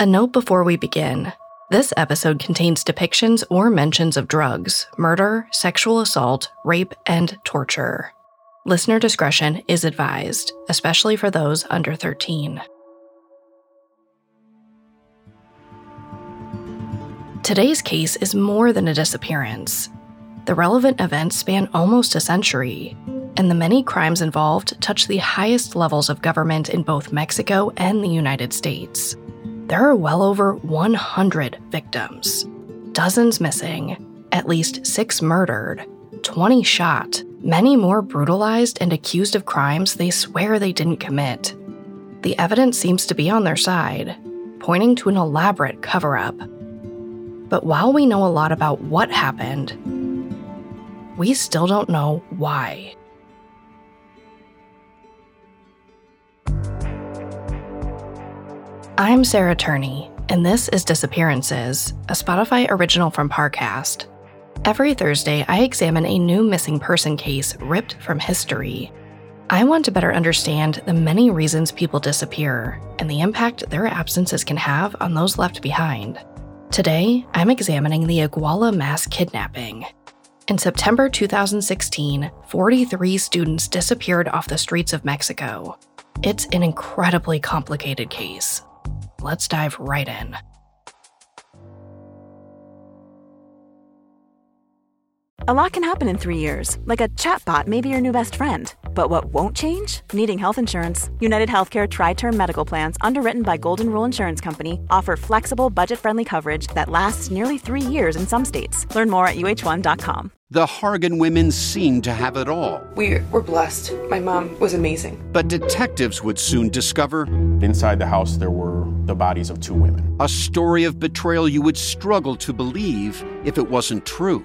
A note before we begin this episode contains depictions or mentions of drugs, murder, sexual assault, rape, and torture. Listener discretion is advised, especially for those under 13. Today's case is more than a disappearance. The relevant events span almost a century, and the many crimes involved touch the highest levels of government in both Mexico and the United States. There are well over 100 victims, dozens missing, at least six murdered, 20 shot, many more brutalized and accused of crimes they swear they didn't commit. The evidence seems to be on their side, pointing to an elaborate cover up. But while we know a lot about what happened, we still don't know why. I'm Sarah Turney, and this is Disappearances, a Spotify original from Parcast. Every Thursday, I examine a new missing person case ripped from history. I want to better understand the many reasons people disappear and the impact their absences can have on those left behind. Today, I'm examining the Iguala mass kidnapping. In September 2016, 43 students disappeared off the streets of Mexico. It's an incredibly complicated case, let's dive right in. A lot can happen in three years, like a chatbot may be your new best friend. But what won't change? Needing health insurance. United Healthcare Tri Term Medical Plans, underwritten by Golden Rule Insurance Company, offer flexible, budget friendly coverage that lasts nearly three years in some states. Learn more at uh1.com. The Hargan women seemed to have it all. We were blessed. My mom was amazing. But detectives would soon discover inside the house there were the bodies of two women. A story of betrayal you would struggle to believe if it wasn't true.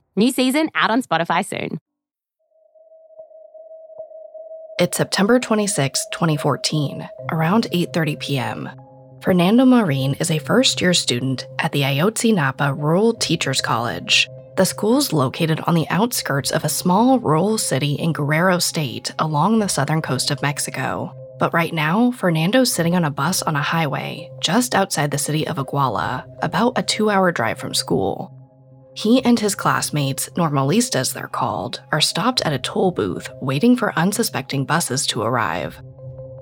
New season out on Spotify soon. It's September 26, 2014, around 8:30 p.m. Fernando Marin is a first-year student at the Ayotzinapa Rural Teachers College. The school's located on the outskirts of a small rural city in Guerrero State along the southern coast of Mexico. But right now, Fernando's sitting on a bus on a highway just outside the city of Iguala, about a two hour drive from school. He and his classmates, normalistas they're called, are stopped at a toll booth waiting for unsuspecting buses to arrive.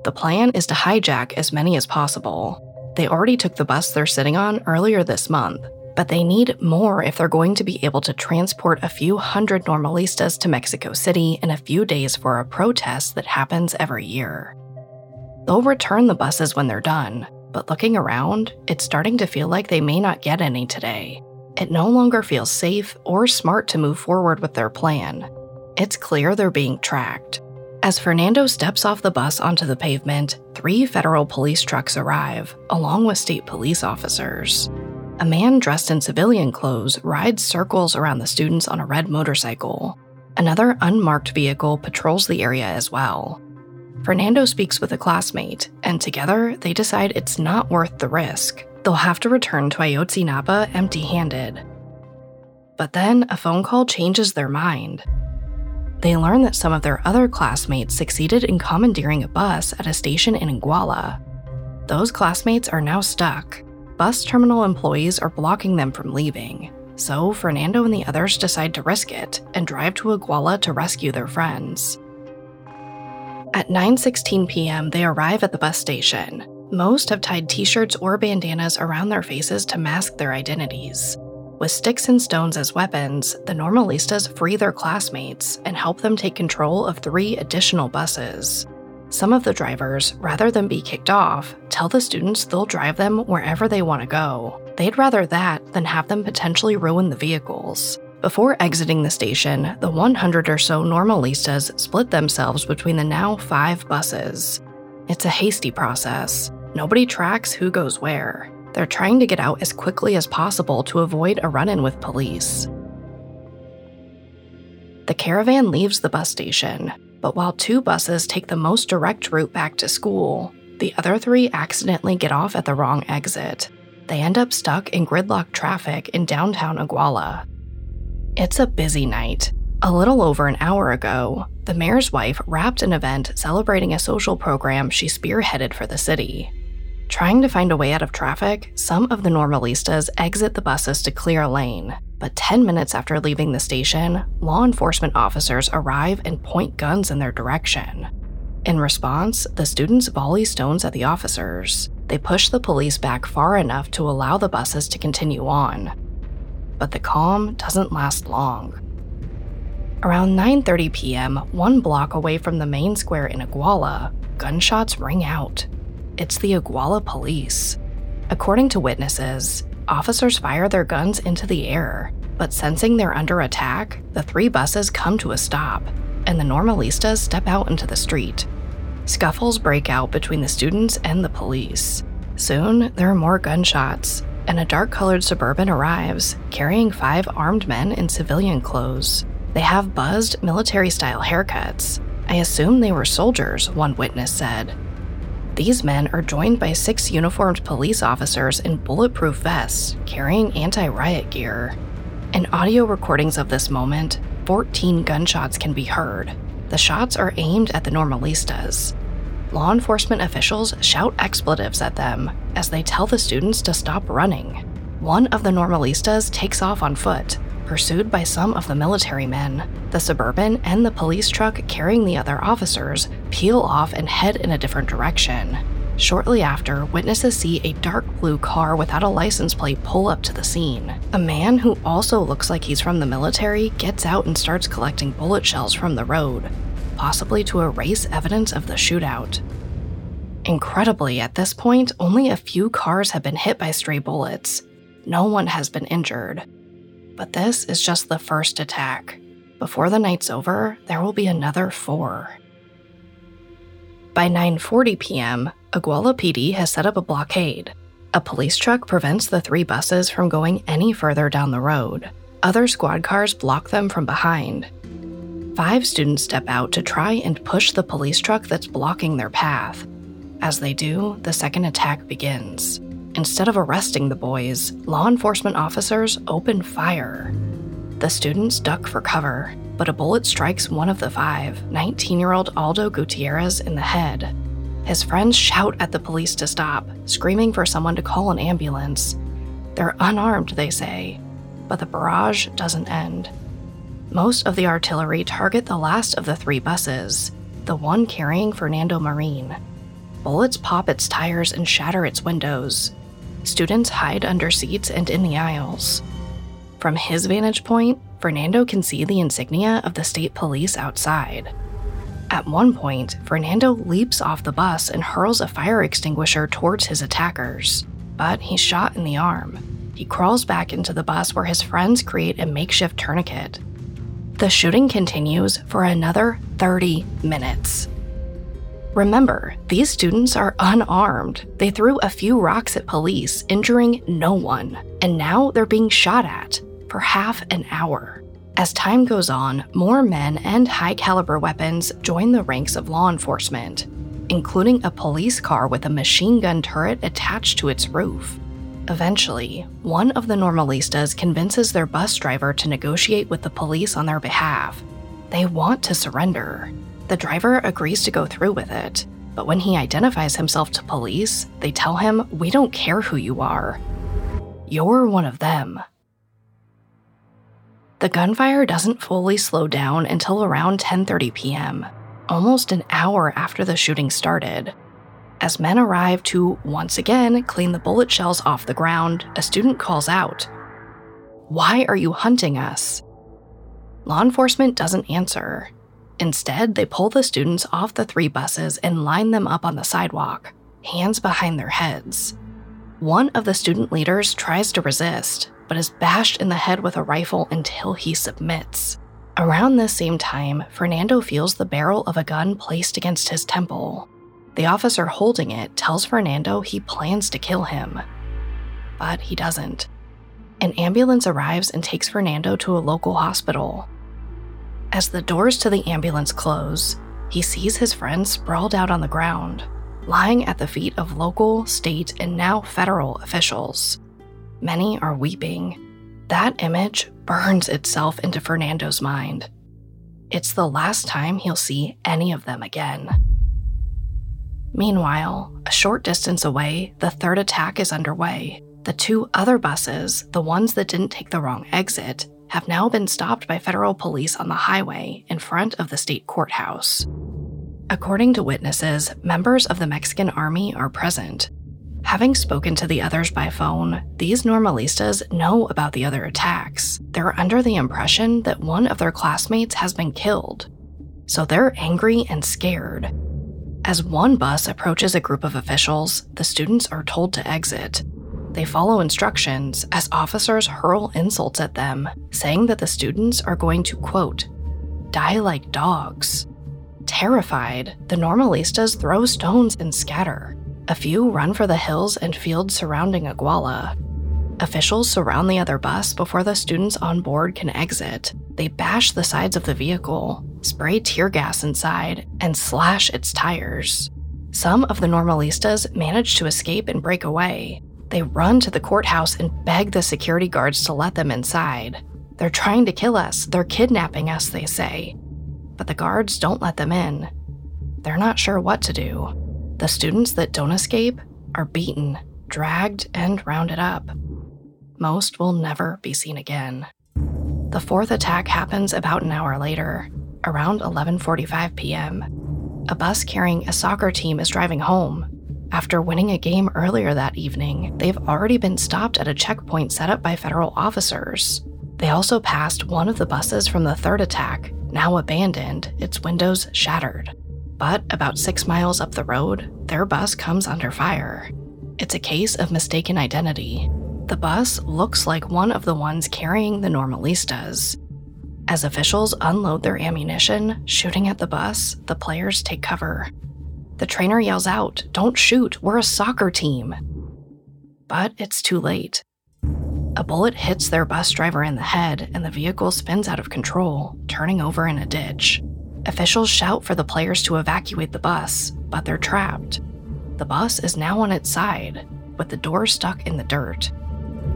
The plan is to hijack as many as possible. They already took the bus they're sitting on earlier this month, but they need more if they're going to be able to transport a few hundred normalistas to Mexico City in a few days for a protest that happens every year. They'll return the buses when they're done, but looking around, it's starting to feel like they may not get any today it no longer feels safe or smart to move forward with their plan. It's clear they're being tracked. As Fernando steps off the bus onto the pavement, three federal police trucks arrive, along with state police officers. A man dressed in civilian clothes rides circles around the students on a red motorcycle. Another unmarked vehicle patrols the area as well. Fernando speaks with a classmate, and together they decide it's not worth the risk they'll have to return to Ayotzinapa empty handed. But then a phone call changes their mind. They learn that some of their other classmates succeeded in commandeering a bus at a station in Iguala. Those classmates are now stuck. Bus terminal employees are blocking them from leaving, so Fernando and the others decide to risk it and drive to Iguala to rescue their friends. At 9:16 p.m., they arrive at the bus station, most have tied t shirts or bandanas around their faces to mask their identities. With sticks and stones as weapons, the Normalistas free their classmates and help them take control of three additional buses. Some of the drivers, rather than be kicked off, tell the students they'll drive them wherever they want to go. They'd rather that than have them potentially ruin the vehicles. Before exiting the station, the 100 or so normalistas split themselves between the now five buses. It's a hasty process. Nobody tracks who goes where. They're trying to get out as quickly as possible to avoid a run in with police. The caravan leaves the bus station, but while two buses take the most direct route back to school, the other three accidentally get off at the wrong exit. They end up stuck in gridlock traffic in downtown Iguala. It's a busy night. A little over an hour ago, the mayor's wife wrapped an event celebrating a social program she spearheaded for the city. Trying to find a way out of traffic, some of the normalistas exit the buses to clear a lane. But 10 minutes after leaving the station, law enforcement officers arrive and point guns in their direction. In response, the students volley stones at the officers. They push the police back far enough to allow the buses to continue on. But the calm doesn't last long. Around 9:30 p.m., one block away from the main square in Iguala, gunshots ring out. It's the Iguala police. According to witnesses, officers fire their guns into the air, but sensing they're under attack, the three buses come to a stop, and the normalistas step out into the street. Scuffles break out between the students and the police. Soon, there are more gunshots, and a dark colored suburban arrives, carrying five armed men in civilian clothes. They have buzzed military style haircuts. I assume they were soldiers, one witness said. These men are joined by six uniformed police officers in bulletproof vests carrying anti riot gear. In audio recordings of this moment, 14 gunshots can be heard. The shots are aimed at the normalistas. Law enforcement officials shout expletives at them as they tell the students to stop running. One of the normalistas takes off on foot, pursued by some of the military men. The suburban and the police truck carrying the other officers peel off and head in a different direction. Shortly after, witnesses see a dark blue car without a license plate pull up to the scene. A man who also looks like he's from the military gets out and starts collecting bullet shells from the road, possibly to erase evidence of the shootout. Incredibly, at this point, only a few cars have been hit by stray bullets. No one has been injured. But this is just the first attack. Before the night's over, there will be another four. By 9:40 p.m., Iguala PD has set up a blockade. A police truck prevents the three buses from going any further down the road. Other squad cars block them from behind. Five students step out to try and push the police truck that's blocking their path. As they do, the second attack begins. Instead of arresting the boys, law enforcement officers open fire. The students duck for cover, but a bullet strikes one of the five, 19 year old Aldo Gutierrez, in the head. His friends shout at the police to stop, screaming for someone to call an ambulance. They're unarmed, they say, but the barrage doesn't end. Most of the artillery target the last of the three buses, the one carrying Fernando Marin. Bullets pop its tires and shatter its windows. Students hide under seats and in the aisles. From his vantage point, Fernando can see the insignia of the state police outside. At one point, Fernando leaps off the bus and hurls a fire extinguisher towards his attackers, but he's shot in the arm. He crawls back into the bus where his friends create a makeshift tourniquet. The shooting continues for another 30 minutes. Remember, these students are unarmed. They threw a few rocks at police, injuring no one, and now they're being shot at for half an hour. As time goes on, more men and high caliber weapons join the ranks of law enforcement, including a police car with a machine gun turret attached to its roof. Eventually, one of the normalistas convinces their bus driver to negotiate with the police on their behalf. They want to surrender, the driver agrees to go through with it, but when he identifies himself to police, they tell him, We don't care who you are. You're one of them. The gunfire doesn't fully slow down until around 10:30 p.m., almost an hour after the shooting started. As men arrive to once again clean the bullet shells off the ground, a student calls out, "Why are you hunting us?" Law enforcement doesn't answer, Instead, they pull the students off the three buses and line them up on the sidewalk, hands behind their heads. One of the student leaders tries to resist, but is bashed in the head with a rifle until he submits. Around this same time, Fernando feels the barrel of a gun placed against his temple. The officer holding it tells Fernando he plans to kill him. But he doesn't. An ambulance arrives and takes Fernando to a local hospital. As the doors to the ambulance close, he sees his friend sprawled out on the ground, lying at the feet of local, state, and now federal officials. Many are weeping. That image burns itself into Fernando's mind. It's the last time he'll see any of them again. Meanwhile, a short distance away, the third attack is underway. The two other buses, the ones that didn't take the wrong exit, have now been stopped by federal police on the highway in front of the state courthouse. According to witnesses, members of the Mexican army are present. Having spoken to the others by phone, these normalistas know about the other attacks. They're under the impression that one of their classmates has been killed. So they're angry and scared. As one bus approaches a group of officials, the students are told to exit. They follow instructions as officers hurl insults at them, saying that the students are going to, quote, die like dogs. Terrified, the normalistas throw stones and scatter. A few run for the hills and fields surrounding Iguala. Officials surround the other bus before the students on board can exit. They bash the sides of the vehicle, spray tear gas inside, and slash its tires. Some of the normalistas manage to escape and break away. They run to the courthouse and beg the security guards to let them inside. They're trying to kill us, they're kidnapping us, they say. But the guards don't let them in. They're not sure what to do. The students that don't escape are beaten, dragged, and rounded up. Most will never be seen again. The fourth attack happens about an hour later, around 11:45 p.m. A bus carrying a soccer team is driving home. After winning a game earlier that evening, they've already been stopped at a checkpoint set up by federal officers. They also passed one of the buses from the third attack, now abandoned, its windows shattered. But about six miles up the road, their bus comes under fire. It's a case of mistaken identity. The bus looks like one of the ones carrying the normalistas. As officials unload their ammunition, shooting at the bus, the players take cover. The trainer yells out, Don't shoot, we're a soccer team. But it's too late. A bullet hits their bus driver in the head, and the vehicle spins out of control, turning over in a ditch. Officials shout for the players to evacuate the bus, but they're trapped. The bus is now on its side, with the door stuck in the dirt.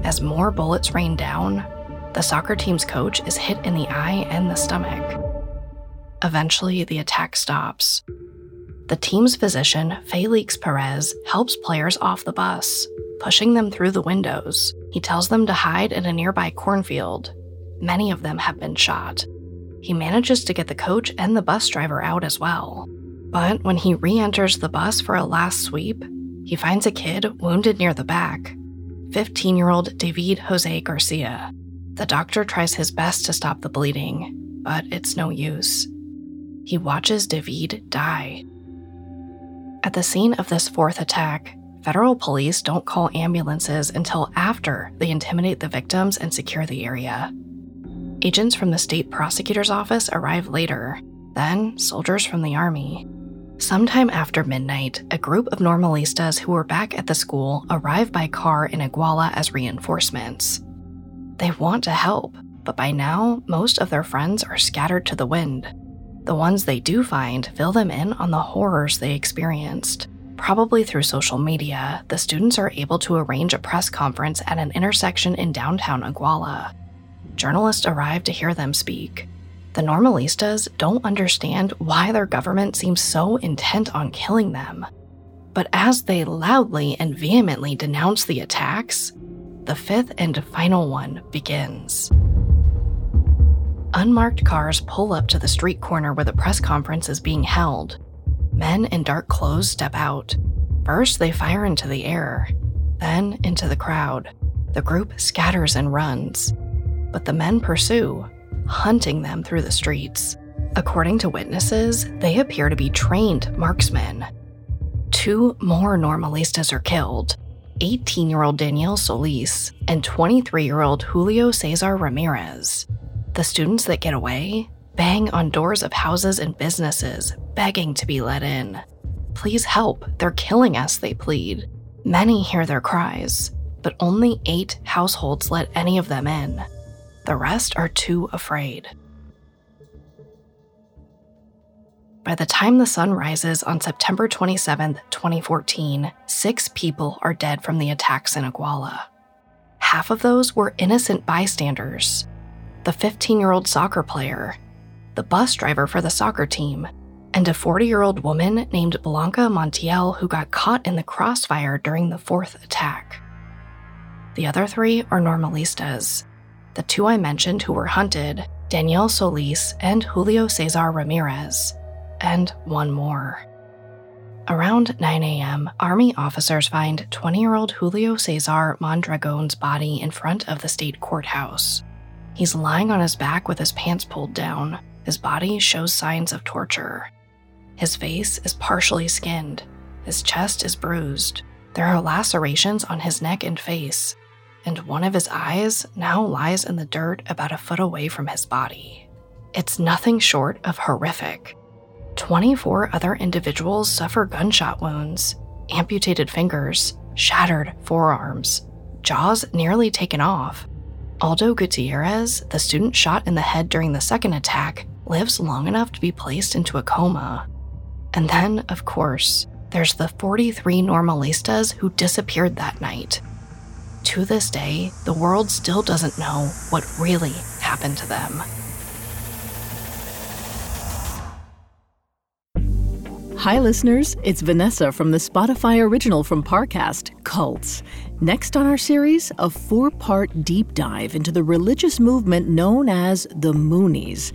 As more bullets rain down, the soccer team's coach is hit in the eye and the stomach. Eventually, the attack stops. The team's physician, Felix Perez, helps players off the bus, pushing them through the windows. He tells them to hide in a nearby cornfield. Many of them have been shot. He manages to get the coach and the bus driver out as well. But when he re enters the bus for a last sweep, he finds a kid wounded near the back 15 year old David Jose Garcia. The doctor tries his best to stop the bleeding, but it's no use. He watches David die. At the scene of this fourth attack, federal police don't call ambulances until after they intimidate the victims and secure the area. Agents from the state prosecutor's office arrive later, then, soldiers from the army. Sometime after midnight, a group of normalistas who were back at the school arrive by car in Iguala as reinforcements. They want to help, but by now, most of their friends are scattered to the wind. The ones they do find fill them in on the horrors they experienced. Probably through social media, the students are able to arrange a press conference at an intersection in downtown Iguala. Journalists arrive to hear them speak. The normalistas don't understand why their government seems so intent on killing them. But as they loudly and vehemently denounce the attacks, the fifth and final one begins. Unmarked cars pull up to the street corner where the press conference is being held. Men in dark clothes step out. First, they fire into the air, then into the crowd. The group scatters and runs, but the men pursue, hunting them through the streets. According to witnesses, they appear to be trained marksmen. Two more normalistas are killed 18 year old Daniel Solis and 23 year old Julio Cesar Ramirez. The students that get away bang on doors of houses and businesses, begging to be let in. Please help, they're killing us, they plead. Many hear their cries, but only eight households let any of them in. The rest are too afraid. By the time the sun rises on September 27, 2014, six people are dead from the attacks in Iguala. Half of those were innocent bystanders the 15 year old soccer player, the bus driver for the soccer team, and a 40 year old woman named Blanca Montiel who got caught in the crossfire during the fourth attack. The other three are normalistas. The two I mentioned who were hunted, Daniel Solis and Julio Cesar Ramirez, and one more. Around 9 a.m., Army officers find 20 year old Julio Cesar Mondragon's body in front of the state courthouse. He's lying on his back with his pants pulled down. His body shows signs of torture. His face is partially skinned. His chest is bruised. There are lacerations on his neck and face, and one of his eyes now lies in the dirt about a foot away from his body. It's nothing short of horrific. 24 other individuals suffer gunshot wounds, amputated fingers, shattered forearms, jaws nearly taken off. Aldo Gutierrez, the student shot in the head during the second attack, lives long enough to be placed into a coma. And then, of course, there's the 43 normalistas who disappeared that night. To this day, the world still doesn't know what really happened to them. Hi, listeners. It's Vanessa from the Spotify original from Parcast, Cults. Next on our series, a four part deep dive into the religious movement known as the Moonies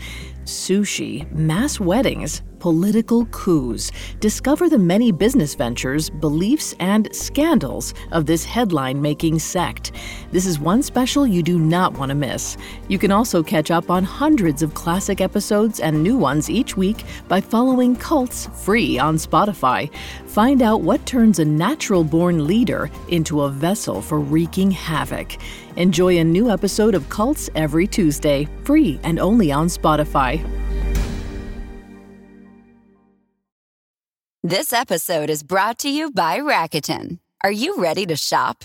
sushi, mass weddings, political coups. Discover the many business ventures, beliefs, and scandals of this headline making sect. This is one special you do not want to miss. You can also catch up on hundreds of classic episodes and new ones each week by following Cults free on Spotify. Find out what turns a natural born leader into a vessel for wreaking havoc. Enjoy a new episode of Cults every Tuesday, free and only on Spotify. This episode is brought to you by Rakuten. Are you ready to shop?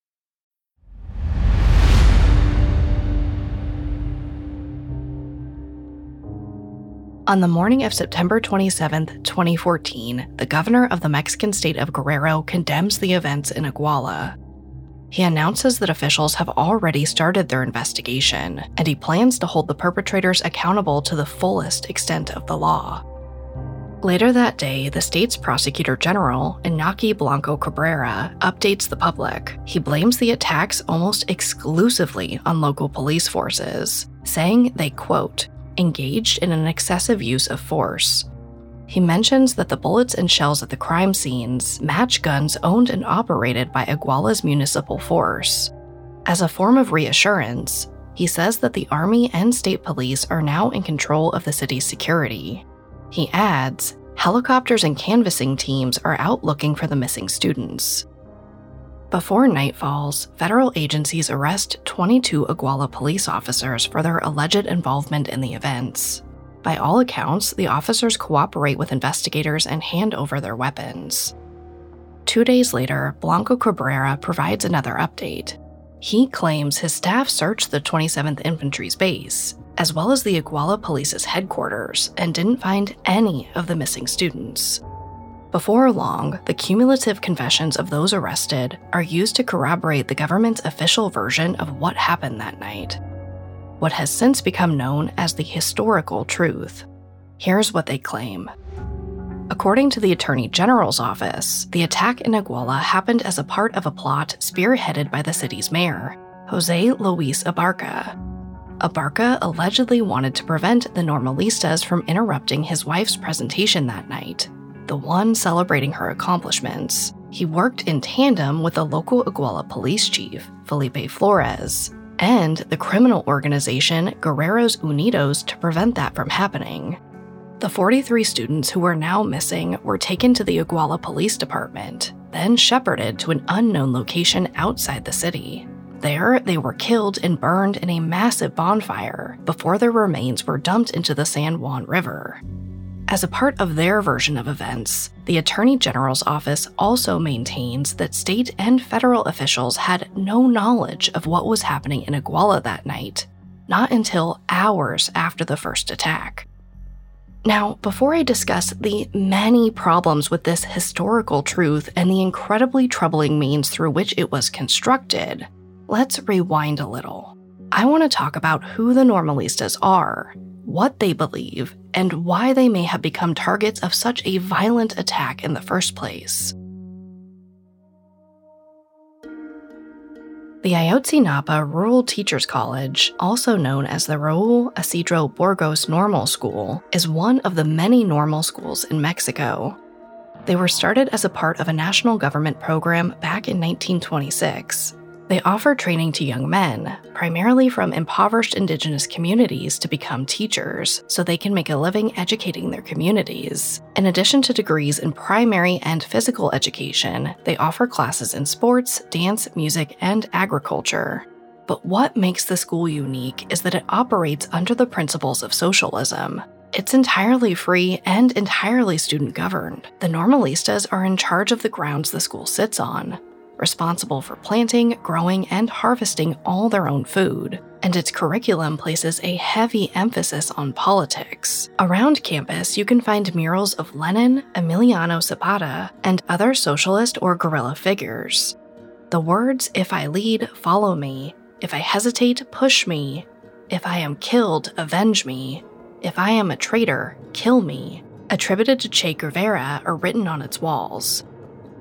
On the morning of September 27, 2014, the governor of the Mexican state of Guerrero condemns the events in Iguala. He announces that officials have already started their investigation, and he plans to hold the perpetrators accountable to the fullest extent of the law. Later that day, the state's prosecutor general, Iñaki Blanco Cabrera, updates the public. He blames the attacks almost exclusively on local police forces, saying they, quote, engaged in an excessive use of force. He mentions that the bullets and shells at the crime scenes match guns owned and operated by Iguala's municipal force. As a form of reassurance, he says that the Army and state police are now in control of the city's security. He adds, helicopters and canvassing teams are out looking for the missing students. Before night falls, federal agencies arrest 22 Iguala police officers for their alleged involvement in the events. By all accounts, the officers cooperate with investigators and hand over their weapons. Two days later, Blanco Cabrera provides another update. He claims his staff searched the 27th Infantry's base, as well as the Iguala Police's headquarters, and didn't find any of the missing students. Before long, the cumulative confessions of those arrested are used to corroborate the government's official version of what happened that night. What has since become known as the historical truth. Here's what they claim. According to the Attorney General's office, the attack in Iguala happened as a part of a plot spearheaded by the city's mayor, Jose Luis Abarca. Abarca allegedly wanted to prevent the Normalistas from interrupting his wife's presentation that night, the one celebrating her accomplishments. He worked in tandem with the local Iguala police chief, Felipe Flores, and the criminal organization Guerreros Unidos to prevent that from happening. The 43 students who were now missing were taken to the Iguala Police Department, then shepherded to an unknown location outside the city. There, they were killed and burned in a massive bonfire before their remains were dumped into the San Juan River. As a part of their version of events, the Attorney General's office also maintains that state and federal officials had no knowledge of what was happening in Iguala that night, not until hours after the first attack. Now, before I discuss the many problems with this historical truth and the incredibly troubling means through which it was constructed, let's rewind a little. I want to talk about who the Normalistas are, what they believe, and why they may have become targets of such a violent attack in the first place. The Ayotzinapa Rural Teachers College, also known as the Raul Isidro Burgos Normal School, is one of the many normal schools in Mexico. They were started as a part of a national government program back in 1926 they offer training to young men, primarily from impoverished indigenous communities, to become teachers so they can make a living educating their communities. In addition to degrees in primary and physical education, they offer classes in sports, dance, music, and agriculture. But what makes the school unique is that it operates under the principles of socialism. It's entirely free and entirely student governed. The Normalistas are in charge of the grounds the school sits on, responsible for planting, growing, and harvesting all their own food. And its curriculum places a heavy emphasis on politics. Around campus, you can find murals of Lenin, Emiliano Zapata, and other socialist or guerrilla figures. The words, if I lead, follow me, if I hesitate, push me, if I am killed, avenge me, if I am a traitor, kill me, attributed to Che Guevara are written on its walls.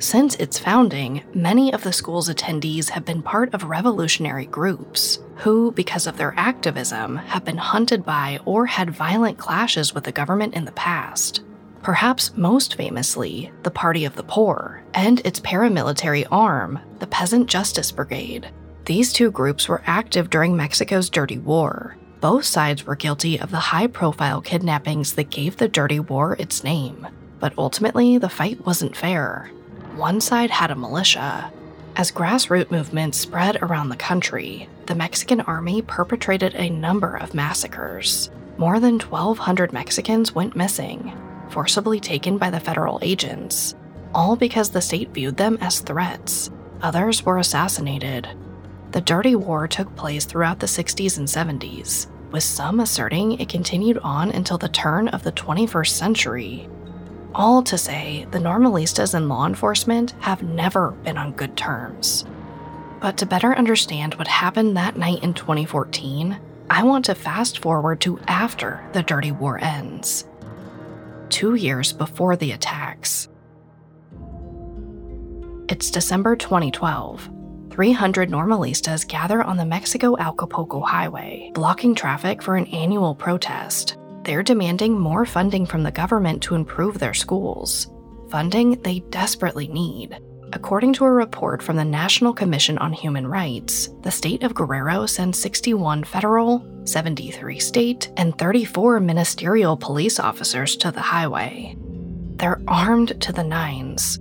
Since its founding, many of the school's attendees have been part of revolutionary groups who, because of their activism, have been hunted by or had violent clashes with the government in the past. Perhaps most famously, the Party of the Poor and its paramilitary arm, the Peasant Justice Brigade. These two groups were active during Mexico's Dirty War. Both sides were guilty of the high profile kidnappings that gave the Dirty War its name. But ultimately, the fight wasn't fair one side had a militia. As grassroots movements spread around the country, the Mexican army perpetrated a number of massacres. More than 1,200 Mexicans went missing, forcibly taken by the federal agents, all because the state viewed them as threats. Others were assassinated. The Dirty War took place throughout the 60s and 70s, with some asserting it continued on until the turn of the 21st century. All to say, the Normalistas and law enforcement have never been on good terms. But to better understand what happened that night in 2014, I want to fast forward to after the Dirty War ends. Two years before the attacks. It's December 2012. 300 Normalistas gather on the Mexico Acapulco Highway, blocking traffic for an annual protest they're demanding more funding from the government to improve their schools, funding they desperately need. According to a report from the National Commission on Human Rights, the state of Guerrero sends 61 federal, 73 state, and 34 ministerial police officers to the highway. They're armed to the nines.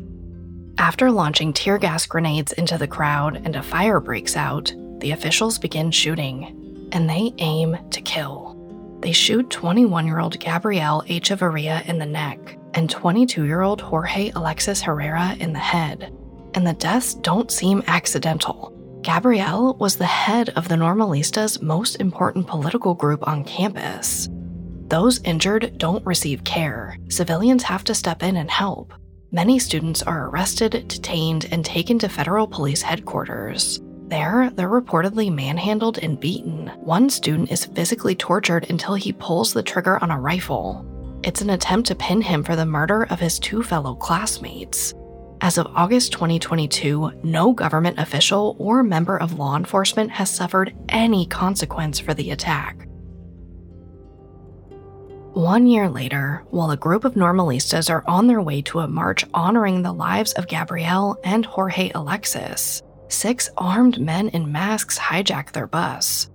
After launching tear gas grenades into the crowd and a fire breaks out, the officials begin shooting, and they aim to kill they shoot 21 year old Gabriel Echevarria in the neck, and 22 year old Jorge Alexis Herrera in the head. And the deaths don't seem accidental. Gabriel was the head of the Normalistas' most important political group on campus. Those injured don't receive care. Civilians have to step in and help. Many students are arrested, detained, and taken to federal police headquarters. There, they're reportedly manhandled and beaten. One student is physically tortured until he pulls the trigger on a rifle. It's an attempt to pin him for the murder of his two fellow classmates. As of August 2022, no government official or member of law enforcement has suffered any consequence for the attack. One year later, while a group of normalistas are on their way to a march honoring the lives of Gabriel and Jorge Alexis, six armed men in masks hijack their bus.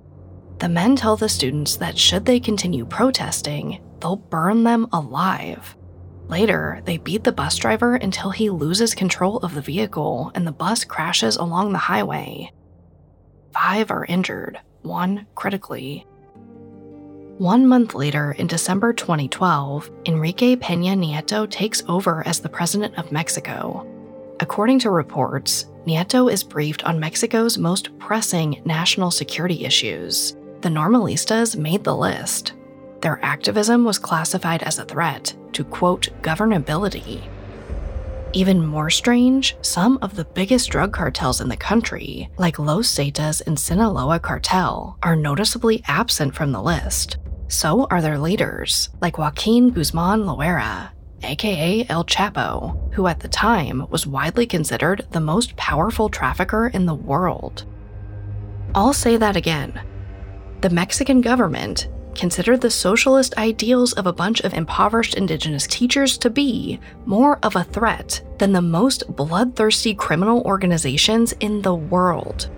The men tell the students that should they continue protesting, they'll burn them alive. Later, they beat the bus driver until he loses control of the vehicle and the bus crashes along the highway. Five are injured, one critically. One month later, in December 2012, Enrique Peña Nieto takes over as the President of Mexico. According to reports, Nieto is briefed on Mexico's most pressing national security issues. The Normalistas made the list, their activism was classified as a threat to, quote, governability. Even more strange, some of the biggest drug cartels in the country, like Los Zetas and Sinaloa cartel, are noticeably absent from the list. So are their leaders, like Joaquin Guzman Loera, aka El Chapo, who at the time was widely considered the most powerful trafficker in the world. I'll say that again. The Mexican government considered the socialist ideals of a bunch of impoverished indigenous teachers to be more of a threat than the most bloodthirsty criminal organizations in the world.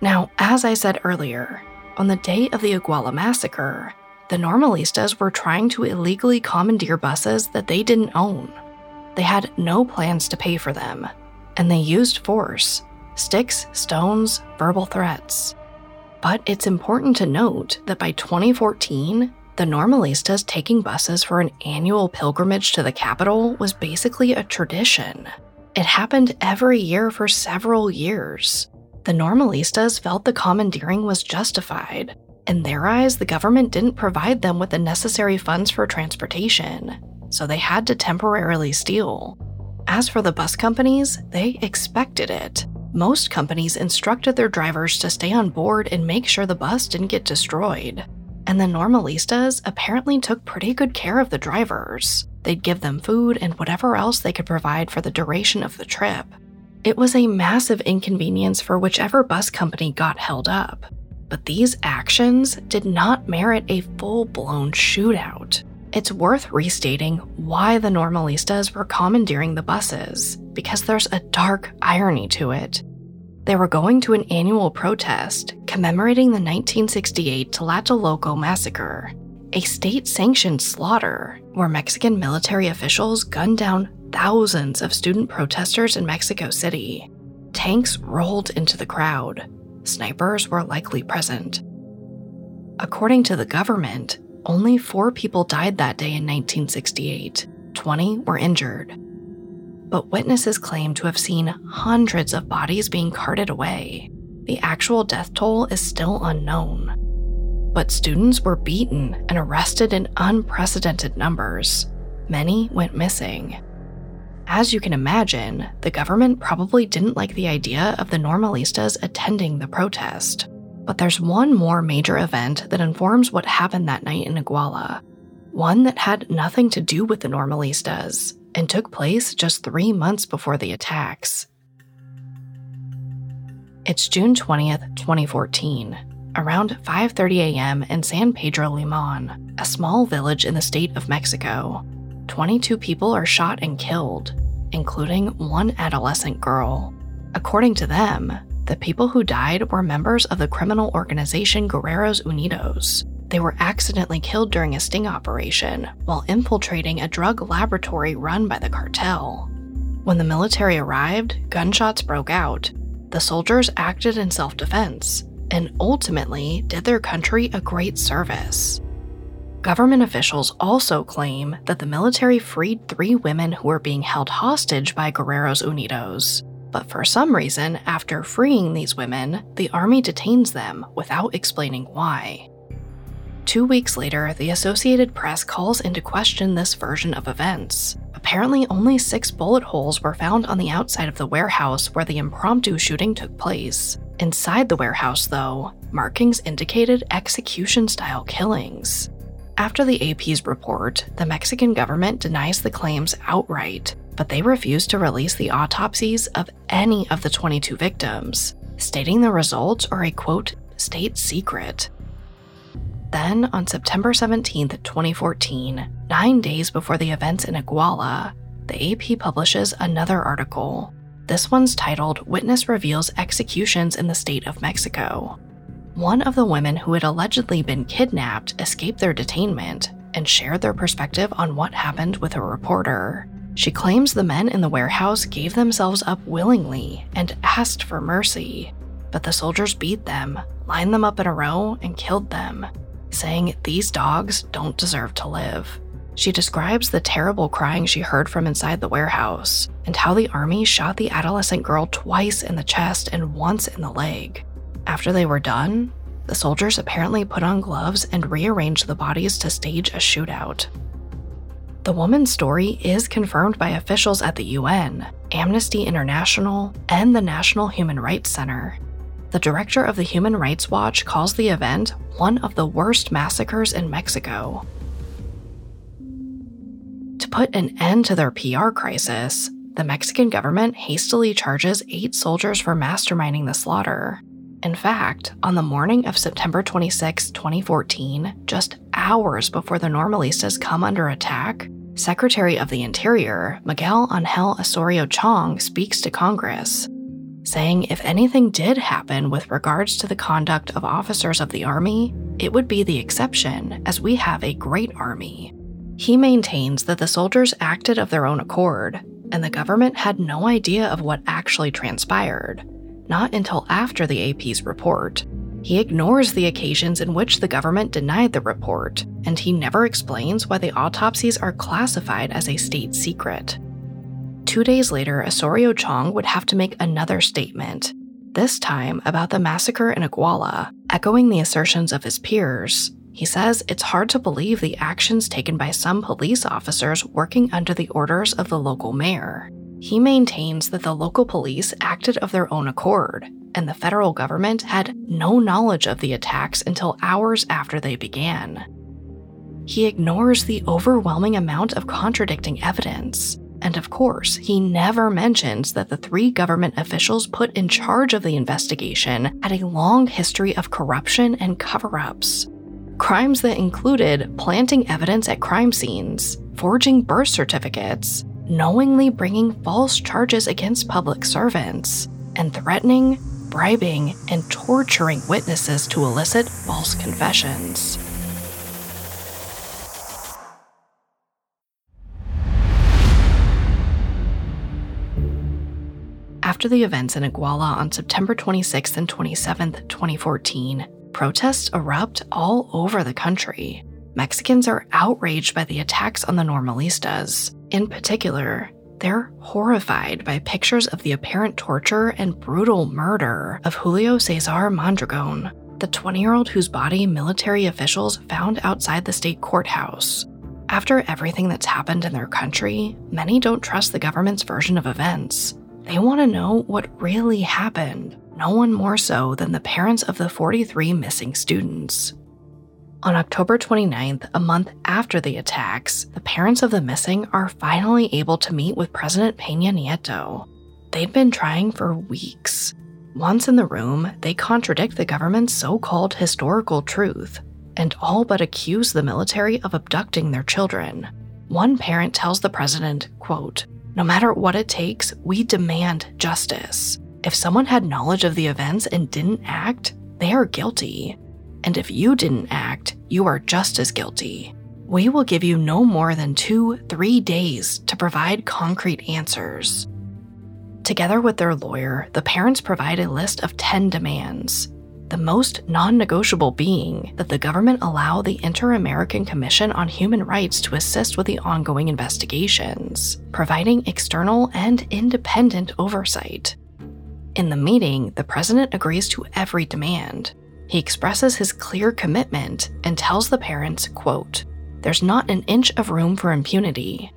Now, as I said earlier, on the day of the Iguala massacre, the Normalistas were trying to illegally commandeer buses that they didn't own. They had no plans to pay for them, and they used force sticks, stones, verbal threats. But it's important to note that by 2014, the Normalistas taking buses for an annual pilgrimage to the capital was basically a tradition. It happened every year for several years. The Normalistas felt the commandeering was justified. In their eyes, the government didn't provide them with the necessary funds for transportation, so they had to temporarily steal. As for the bus companies, they expected it. Most companies instructed their drivers to stay on board and make sure the bus didn't get destroyed. And the Normalistas apparently took pretty good care of the drivers. They'd give them food and whatever else they could provide for the duration of the trip. It was a massive inconvenience for whichever bus company got held up. But these actions did not merit a full blown shootout. It's worth restating why the Normalistas were commandeering the buses, because there's a dark irony to it. They were going to an annual protest commemorating the 1968 Tlatelolco massacre, a state sanctioned slaughter where Mexican military officials gunned down thousands of student protesters in Mexico City. Tanks rolled into the crowd. Snipers were likely present. According to the government, only four people died that day in 1968, 20 were injured. But witnesses claim to have seen hundreds of bodies being carted away. The actual death toll is still unknown. But students were beaten and arrested in unprecedented numbers. Many went missing. As you can imagine, the government probably didn't like the idea of the Normalistas attending the protest. But there's one more major event that informs what happened that night in Iguala. One that had nothing to do with the Normalistas and took place just three months before the attacks. It's June 20th, 2014, around 5:30 a.m. in San Pedro Limon, a small village in the state of Mexico. 22 people are shot and killed, including one adolescent girl. According to them, the people who died were members of the criminal organization Guerreros Unidos. They were accidentally killed during a sting operation while infiltrating a drug laboratory run by the cartel. When the military arrived, gunshots broke out. The soldiers acted in self defense and ultimately did their country a great service. Government officials also claim that the military freed three women who were being held hostage by Guerreros Unidos. But for some reason, after freeing these women, the army detains them without explaining why. Two weeks later, the Associated Press calls into question this version of events. Apparently, only six bullet holes were found on the outside of the warehouse where the impromptu shooting took place. Inside the warehouse, though, markings indicated execution style killings. After the AP's report, the Mexican government denies the claims outright, but they refuse to release the autopsies of any of the 22 victims, stating the results are a quote, state secret. Then, on September 17, 2014, nine days before the events in Iguala, the AP publishes another article. This one's titled Witness Reveals Executions in the State of Mexico. One of the women who had allegedly been kidnapped escaped their detainment and shared their perspective on what happened with a reporter. She claims the men in the warehouse gave themselves up willingly and asked for mercy, but the soldiers beat them, lined them up in a row, and killed them, saying these dogs don't deserve to live. She describes the terrible crying she heard from inside the warehouse and how the army shot the adolescent girl twice in the chest and once in the leg. After they were done, the soldiers apparently put on gloves and rearranged the bodies to stage a shootout. The woman's story is confirmed by officials at the UN, Amnesty International, and the National Human Rights Center. The director of the Human Rights Watch calls the event one of the worst massacres in Mexico. To put an end to their PR crisis, the Mexican government hastily charges eight soldiers for masterminding the slaughter. In fact, on the morning of September 26, 2014, just hours before the Normalistas come under attack, Secretary of the Interior, Miguel Angel Osorio Chong, speaks to Congress, saying if anything did happen with regards to the conduct of officers of the Army, it would be the exception, as we have a great Army. He maintains that the soldiers acted of their own accord, and the government had no idea of what actually transpired, not until after the AP's report. He ignores the occasions in which the government denied the report, and he never explains why the autopsies are classified as a state secret. Two days later, Osorio Chong would have to make another statement, this time about the massacre in Iguala, echoing the assertions of his peers. He says it's hard to believe the actions taken by some police officers working under the orders of the local mayor. He maintains that the local police acted of their own accord, and the federal government had no knowledge of the attacks until hours after they began. He ignores the overwhelming amount of contradicting evidence. And of course, he never mentions that the three government officials put in charge of the investigation had a long history of corruption and cover ups. Crimes that included planting evidence at crime scenes, forging birth certificates, knowingly bringing false charges against public servants, and threatening, bribing, and torturing witnesses to elicit false confessions. After the events in Iguala on September 26th and 27th, 2014, protests erupt all over the country. Mexicans are outraged by the attacks on the Normalistas. In particular, they're horrified by pictures of the apparent torture and brutal murder of Julio Cesar Mondragon, the 20 year old whose body military officials found outside the state courthouse. After everything that's happened in their country, many don't trust the government's version of events. They want to know what really happened, no one more so than the parents of the 43 missing students. On October 29th, a month after the attacks, the parents of the missing are finally able to meet with President Peña Nieto. They'd been trying for weeks. Once in the room, they contradict the government's so called historical truth and all but accuse the military of abducting their children. One parent tells the president, quote, No matter what it takes, we demand justice. If someone had knowledge of the events and didn't act, they are guilty. And if you didn't act, you are just as guilty. We will give you no more than two, three days to provide concrete answers. Together with their lawyer, the parents provide a list of 10 demands. the most non negotiable being that the government allow the Inter American Commission on Human Rights to assist with the ongoing investigations, providing external and independent oversight. In the meeting, the president agrees to every demand. He expresses his clear commitment and tells the parents, quote, There's not an inch of room for impunity.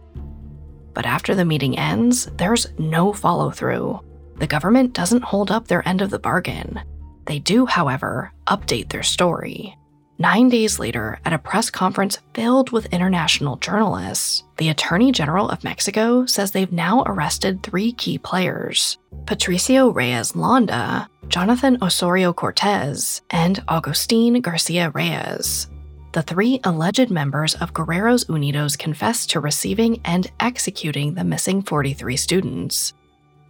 But after the meeting ends, there's no follow through. The government doesn't hold up their end of the bargain. They do, however, update their story. Nine days later, at a press conference filled with international journalists, the Attorney General of Mexico says they've now arrested three key players Patricio Reyes Landa, Jonathan Osorio Cortez, and Agustin Garcia Reyes. The three alleged members of Guerreros Unidos confessed to receiving and executing the missing 43 students,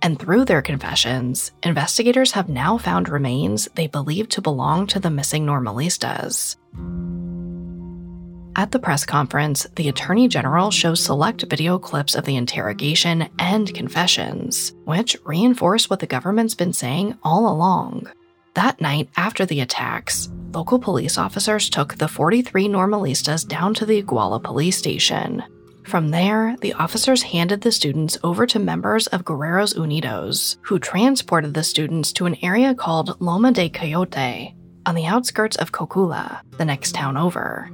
and through their confessions, investigators have now found remains they believe to belong to the missing normalistas. At the press conference, the Attorney General shows select video clips of the interrogation and confessions, which reinforce what the government's been saying all along. That night after the attacks, local police officers took the 43 normalistas down to the Iguala police station, from there, the officers handed the students over to members of Guerreros Unidos, who transported the students to an area called Loma de Coyote, on the outskirts of Cocula, the next town over.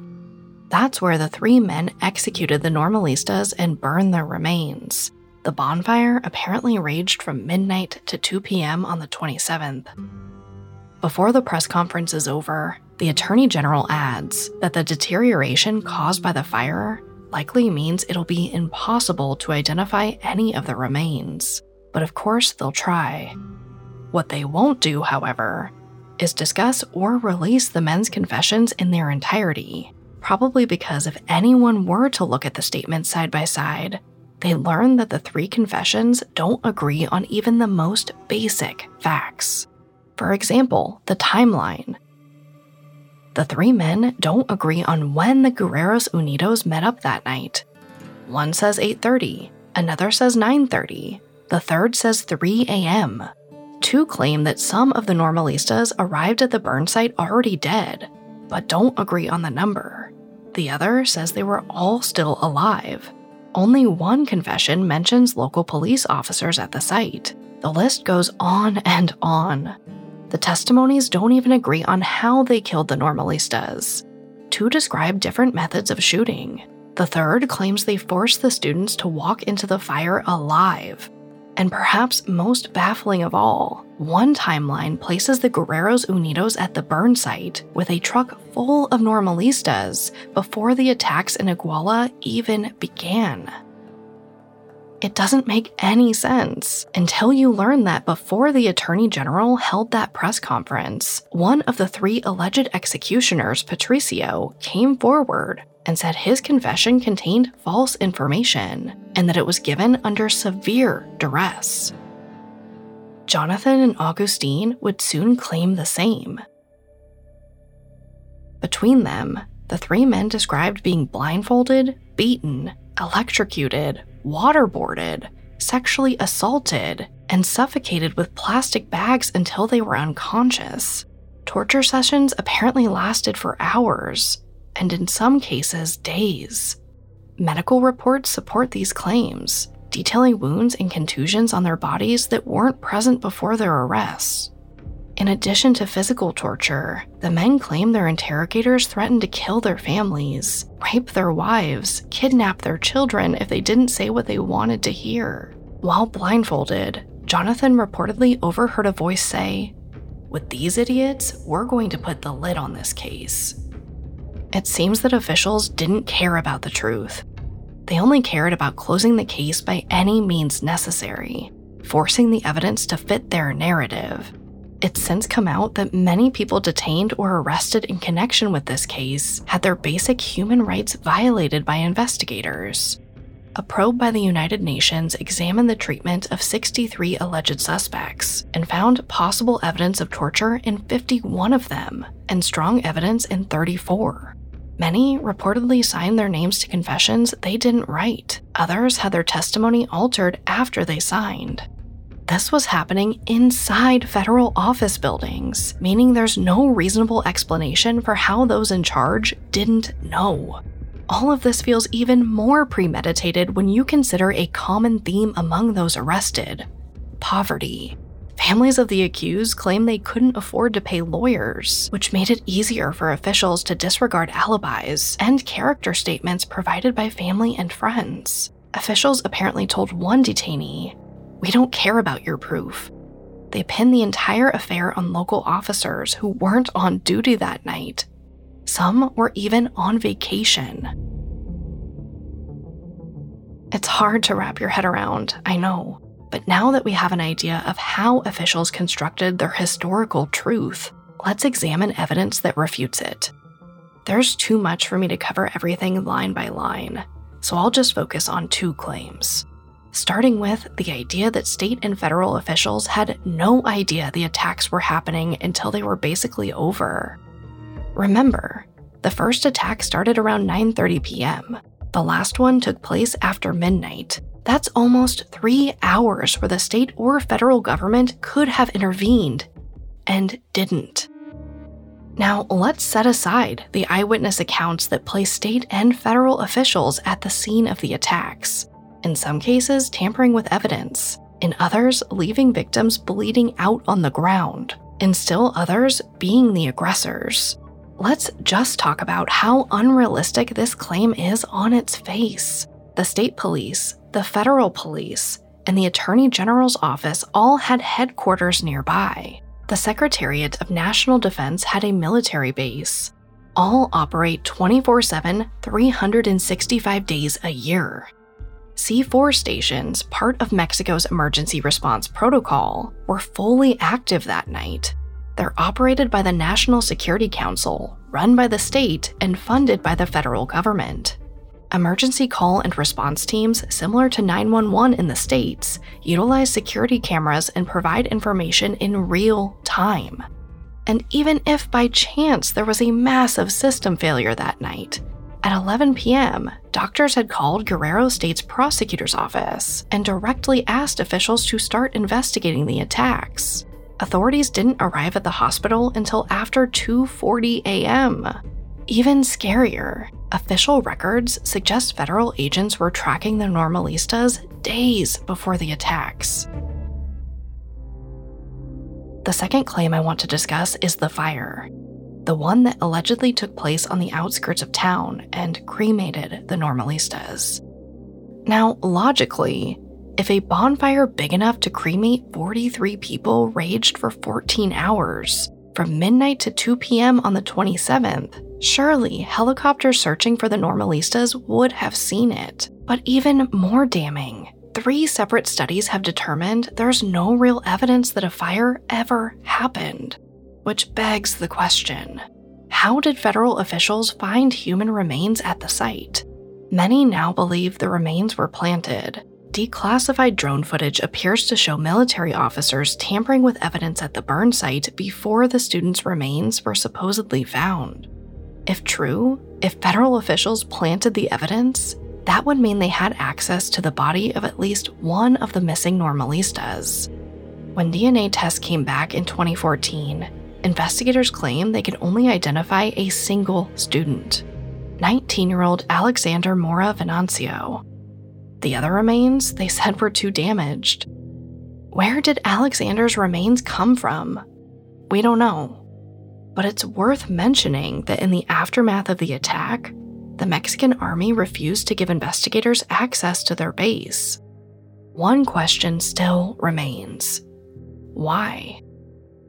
That's where the three men executed the Normalistas and burned their remains. The bonfire apparently raged from midnight to 2 p.m. on the 27th. Before the press conference is over, the Attorney General adds that the deterioration caused by the fire likely means it'll be impossible to identify any of the remains. But of course, they'll try. What they won't do, however, is discuss or release the men's confessions in their entirety, probably because if anyone were to look at the statements side by side, they learn that the three confessions don't agree on even the most basic facts. For example, the timeline. The three men don't agree on when the Guerreros Unidos met up that night. One says 8:30, another says 9:30, the third says 3 a.m. Two claim that some of the normalistas arrived at the burn site already dead, but don't agree on the number. The other says they were all still alive. Only one confession mentions local police officers at the site. The list goes on and on. The testimonies don't even agree on how they killed the normalistas. Two describe different methods of shooting. The third claims they forced the students to walk into the fire alive. And perhaps most baffling of all, one timeline places the Guerreros Unidos at the burn site with a truck full of normalistas before the attacks in Iguala even began. It doesn't make any sense until you learn that before the Attorney General held that press conference, one of the three alleged executioners, Patricio, came forward and said his confession contained false information and that it was given under severe duress. Jonathan and Augustine would soon claim the same. Between them, the three men described being blindfolded, beaten, electrocuted, waterboarded, sexually assaulted, and suffocated with plastic bags until they were unconscious. Torture sessions apparently lasted for hours, and in some cases, days. Medical reports support these claims, detailing wounds and contusions on their bodies that weren't present before their arrests. In addition to physical torture, the men claim their interrogators threatened to kill their families, rape their wives, kidnap their children if they didn't say what they wanted to hear. While blindfolded, Jonathan reportedly overheard a voice say, With these idiots, we're going to put the lid on this case. It seems that officials didn't care about the truth. They only cared about closing the case by any means necessary, forcing the evidence to fit their narrative it's since come out that many people detained or arrested in connection with this case had their basic human rights violated by investigators. A probe by the United Nations examined the treatment of 63 alleged suspects and found possible evidence of torture in 51 of them and strong evidence in 34. Many reportedly signed their names to confessions they didn't write. Others had their testimony altered after they signed. This was happening inside federal office buildings, meaning there's no reasonable explanation for how those in charge didn't know. All of this feels even more premeditated when you consider a common theme among those arrested poverty. Families of the accused claim they couldn't afford to pay lawyers, which made it easier for officials to disregard alibis and character statements provided by family and friends. Officials apparently told one detainee, We don't care about your proof. They pinned the entire affair on local officers who weren't on duty that night. Some were even on vacation. It's hard to wrap your head around, I know. But now that we have an idea of how officials constructed their historical truth, let's examine evidence that refutes it. There's too much for me to cover everything line by line, so I'll just focus on two claims. Starting with the idea that state and federal officials had no idea the attacks were happening until they were basically over. Remember, the first attack started around 9:30 p.m. The last one took place after midnight, that's almost three hours where the state or federal government could have intervened and didn't. Now, let's set aside the eyewitness accounts that place state and federal officials at the scene of the attacks, in some cases, tampering with evidence, in others, leaving victims bleeding out on the ground, in still others, being the aggressors. Let's just talk about how unrealistic this claim is on its face. The state police, the federal police, and the Attorney General's office all had headquarters nearby. The Secretariat of National Defense had a military base. All operate 24 7, 365 days a year. C4 stations, part of Mexico's emergency response protocol, were fully active that night. They're operated by the National Security Council, run by the state, and funded by the federal government. Emergency call and response teams, similar to 911 in the States, utilize security cameras and provide information in real time. And even if by chance there was a massive system failure that night, at 11 p.m., doctors had called Guerrero State's prosecutor's office and directly asked officials to start investigating the attacks. Authorities didn't arrive at the hospital until after 2:40 a.m. Even scarier, official records suggest federal agents were tracking the Normalistas days before the attacks. The second claim I want to discuss is the fire, the one that allegedly took place on the outskirts of town and cremated the Normalistas. Now, logically, if a bonfire big enough to cremate 43 people raged for 14 hours, from midnight to 2 p.m. on the 27th, Surely, helicopters searching for the Normalistas would have seen it. But even more damning, three separate studies have determined there's no real evidence that a fire ever happened. Which begs the question how did federal officials find human remains at the site? Many now believe the remains were planted. Declassified drone footage appears to show military officers tampering with evidence at the burn site before the students' remains were supposedly found. If true, if federal officials planted the evidence, that would mean they had access to the body of at least one of the missing normalistas. When DNA tests came back in 2014, investigators claim they could only identify a single student 19 year old Alexander Mora Venancio. The other remains, they said, were too damaged. Where did Alexander's remains come from? We don't know. But it's worth mentioning that in the aftermath of the attack, the Mexican army refused to give investigators access to their base. One question still remains why?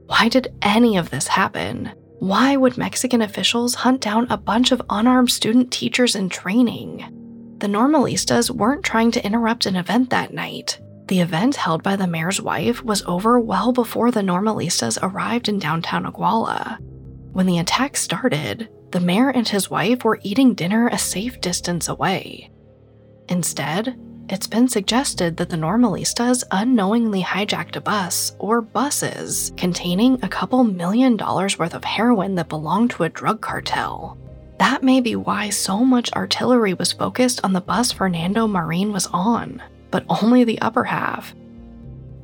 Why did any of this happen? Why would Mexican officials hunt down a bunch of unarmed student teachers in training? The Normalistas weren't trying to interrupt an event that night. The event held by the mayor's wife was over well before the Normalistas arrived in downtown Iguala. When the attack started, the mayor and his wife were eating dinner a safe distance away. Instead, it's been suggested that the Normalistas unknowingly hijacked a bus or buses containing a couple million dollars worth of heroin that belonged to a drug cartel. That may be why so much artillery was focused on the bus Fernando Marin was on, but only the upper half.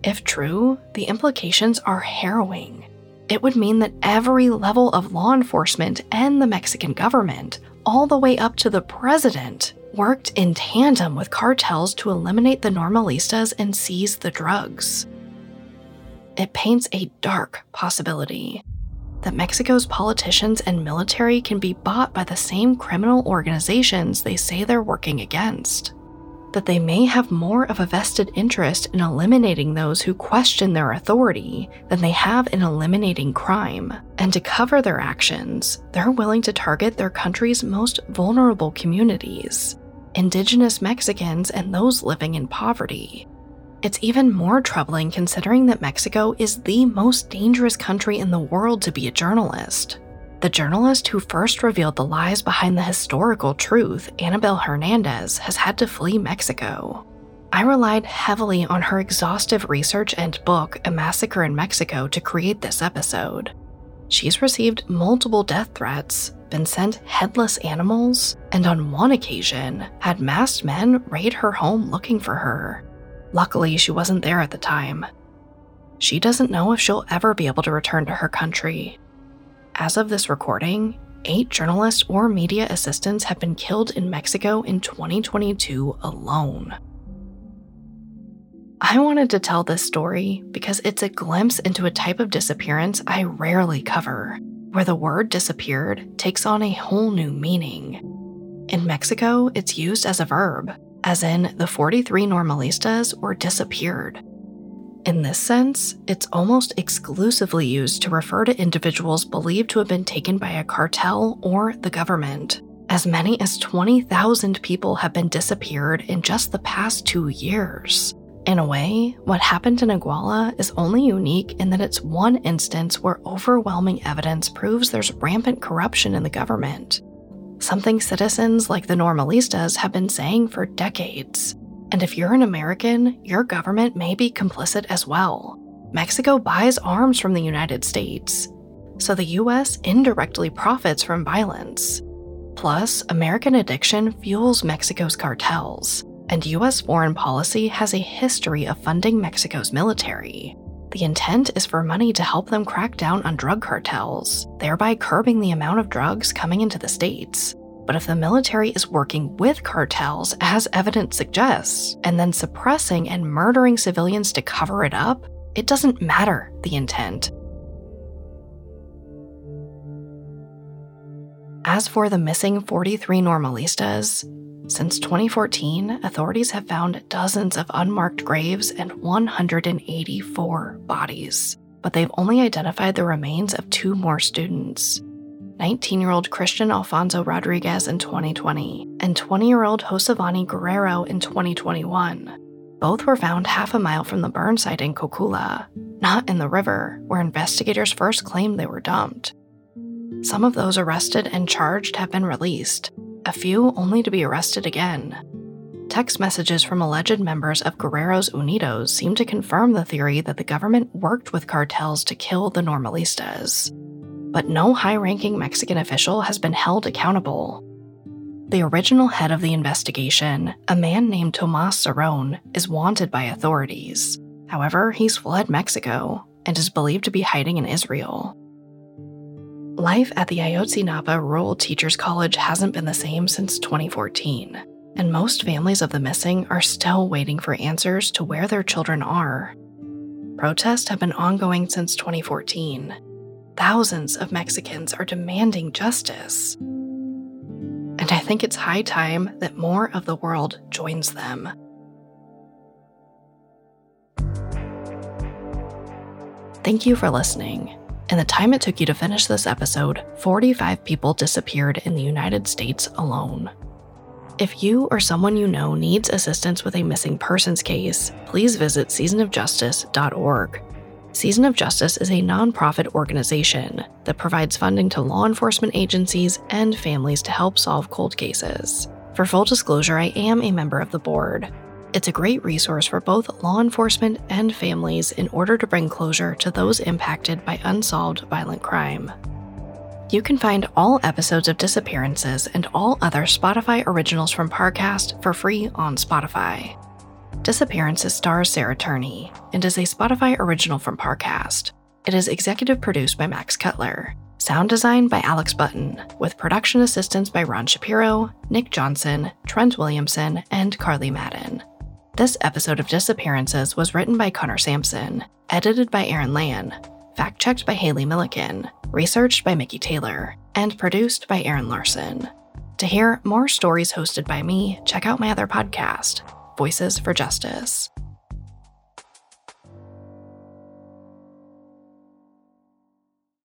If true, the implications are harrowing. It would mean that every level of law enforcement and the Mexican government, all the way up to the president, worked in tandem with cartels to eliminate the normalistas and seize the drugs. It paints a dark possibility that Mexico's politicians and military can be bought by the same criminal organizations they say they're working against. That they may have more of a vested interest in eliminating those who question their authority than they have in eliminating crime. And to cover their actions, they're willing to target their country's most vulnerable communities indigenous Mexicans and those living in poverty. It's even more troubling considering that Mexico is the most dangerous country in the world to be a journalist. The journalist who first revealed the lies behind the historical truth, Anabel Hernandez, has had to flee Mexico. I relied heavily on her exhaustive research and book, A Massacre in Mexico, to create this episode. She's received multiple death threats, been sent headless animals, and on one occasion had masked men raid her home looking for her. Luckily, she wasn't there at the time. She doesn't know if she'll ever be able to return to her country. As of this recording, eight journalists or media assistants have been killed in Mexico in 2022 alone. I wanted to tell this story because it's a glimpse into a type of disappearance I rarely cover, where the word disappeared takes on a whole new meaning. In Mexico, it's used as a verb, as in the 43 normalistas were disappeared. In this sense, it's almost exclusively used to refer to individuals believed to have been taken by a cartel or the government. As many as 20,000 people have been disappeared in just the past two years. In a way, what happened in Iguala is only unique in that it's one instance where overwhelming evidence proves there's rampant corruption in the government something citizens like the Normalistas have been saying for decades. And if you're an American, your government may be complicit as well. Mexico buys arms from the United States, so the US indirectly profits from violence. Plus, American addiction fuels Mexico's cartels, and US foreign policy has a history of funding Mexico's military. The intent is for money to help them crack down on drug cartels, thereby curbing the amount of drugs coming into the states. But if the military is working with cartels, as evidence suggests, and then suppressing and murdering civilians to cover it up, it doesn't matter the intent. As for the missing 43 normalistas, since 2014, authorities have found dozens of unmarked graves and 184 bodies, but they've only identified the remains of two more students 19 year old Christian Alfonso Rodriguez in 2020 and 20 year old Jhosivani Guerrero in 2021. Both were found half a mile from the burn site in Cocula, not in the river, where investigators first claimed they were dumped. Some of those arrested and charged have been released, a few only to be arrested again. Text messages from alleged members of Guerreros Unidos seem to confirm the theory that the government worked with cartels to kill the Normalistas. But no high ranking Mexican official has been held accountable. The original head of the investigation, a man named Tomas Zeron, is wanted by authorities. However, he's fled Mexico and is believed to be hiding in Israel. Life at the Ayotzinapa Rural Teachers College hasn't been the same since 2014, and most families of the missing are still waiting for answers to where their children are. Protests have been ongoing since 2014. Thousands of Mexicans are demanding justice. And I think it's high time that more of the world joins them. Thank you for listening. In the time it took you to finish this episode, 45 people disappeared in the United States alone. If you or someone you know needs assistance with a missing persons case, please visit seasonofjustice.org. Season of Justice is a nonprofit organization that provides funding to law enforcement agencies and families to help solve cold cases. For full disclosure, I am a member of the board. It's a great resource for both law enforcement and families in order to bring closure to those impacted by unsolved violent crime. You can find all episodes of Disappearances and all other Spotify originals from Parcast for free on Spotify. Disappearances stars Sarah Turney and is a Spotify original from Parcast. It is executive produced by Max Cutler, sound design by Alex Button, with production assistance by Ron Shapiro, Nick Johnson, Trent Williamson, and Carly Madden. This episode of Disappearances was written by Connor Sampson, edited by Aaron Lan, fact checked by Haley Milliken, researched by Mickey Taylor, and produced by Aaron Larson. To hear more stories hosted by me, check out my other podcast, Voices for Justice.